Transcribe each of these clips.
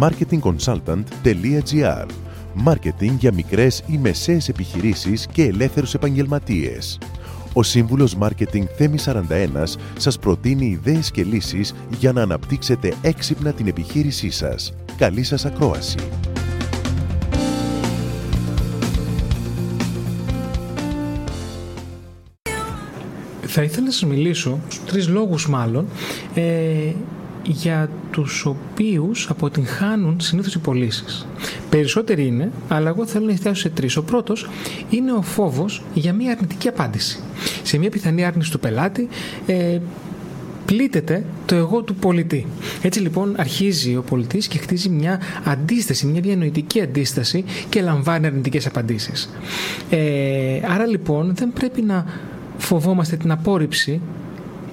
marketingconsultant.gr Μάρκετινγκ για μικρές ή μεσαίες επιχειρήσεις και ελεύθερους επαγγελματίες. Ο σύμβουλος Μάρκετινγκ Θέμη 41 σας προτείνει ιδέες και λύσεις για να αναπτύξετε έξυπνα την επιχείρησή σας. Καλή σας ακρόαση! Θα ήθελα να σας μιλήσω, τρεις λόγους μάλλον, ε, για τους οποίους αποτυγχάνουν συνήθως οι πωλήσεις. Περισσότεροι είναι, αλλά εγώ θέλω να εστιάσω σε τρεις. Ο πρώτος είναι ο φόβος για μια αρνητική απάντηση. Σε μια πιθανή άρνηση του πελάτη, ε, πλήττεται το εγώ του πολιτή. Έτσι λοιπόν αρχίζει ο πολιτής και χτίζει μια αντίσταση, μια διανοητική αντίσταση και λαμβάνει αρνητικές απαντήσεις. Ε, άρα λοιπόν δεν πρέπει να φοβόμαστε την απόρριψη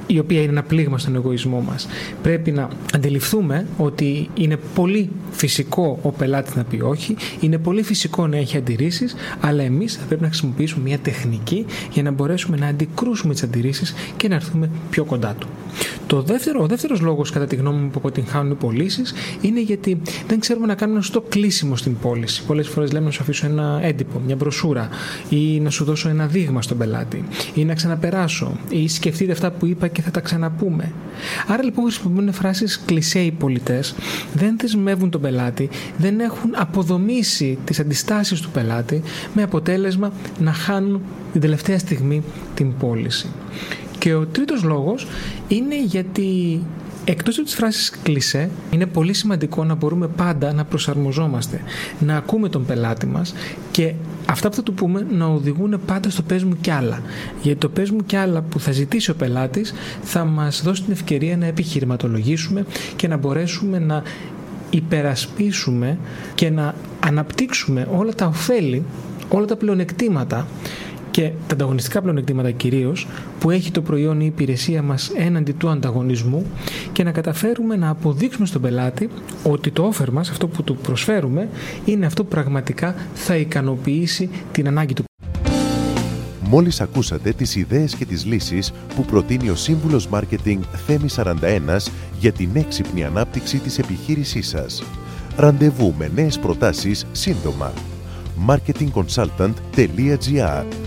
η οποία είναι ένα πλήγμα στον εγωισμό μας. Πρέπει να αντιληφθούμε ότι είναι πολύ φυσικό ο πελάτης να πει όχι, είναι πολύ φυσικό να έχει αντιρρήσεις, αλλά εμείς θα πρέπει να χρησιμοποιήσουμε μια τεχνική για να μπορέσουμε να αντικρούσουμε τις αντιρρήσεις και να έρθουμε πιο κοντά του. Το δεύτερο, ο δεύτερος λόγος, κατά τη γνώμη μου, που αποτυγχάνουν οι πωλήσεις είναι γιατί δεν ξέρουμε να κάνουμε ένα σωστό κλείσιμο στην πώληση. Πολλές φορές λέμε να σου αφήσω ένα έντυπο, μια μπροσούρα, ή να σου δώσω ένα δείγμα στον πελάτη, ή να ξαναπεράσω, ή σκεφτείτε αυτά που είπα και θα τα ξαναπούμε. Άρα λοιπόν χρησιμοποιούν φράσεις κλεισέ οι πολιτές, δεν δεσμεύουν τον πελάτη, δεν έχουν αποδομήσει τις αντιστάσεις του πελάτη, με αποτέλεσμα να χάνουν την τελευταία στιγμή την πώληση. Και ο τρίτος λόγος είναι γιατί Εκτός από τις φράσεις κλισέ, είναι πολύ σημαντικό να μπορούμε πάντα να προσαρμοζόμαστε, να ακούμε τον πελάτη μας και αυτά που θα του πούμε να οδηγούν πάντα στο πες μου κι άλλα. Γιατί το πες μου κι άλλα που θα ζητήσει ο πελάτης θα μας δώσει την ευκαιρία να επιχειρηματολογήσουμε και να μπορέσουμε να υπερασπίσουμε και να αναπτύξουμε όλα τα ωφέλη, όλα τα πλεονεκτήματα και τα ανταγωνιστικά πλεονεκτήματα κυρίως που έχει το προϊόν ή η υπηρεσία μας έναντι του ανταγωνισμού και να καταφέρουμε να αποδείξουμε στον πελάτη ότι το offer μας, αυτό που του προσφέρουμε, είναι αυτό που πραγματικά θα ικανοποιήσει την ανάγκη του. Μόλις ακούσατε τις ιδέες και τις λύσεις που προτείνει ο Σύμβουλος Μάρκετινγκ Θέμη 41 για την έξυπνη ανάπτυξη της επιχείρησής σας. Ραντεβού με νέες προτάσεις σύντομα. marketingconsultant.gr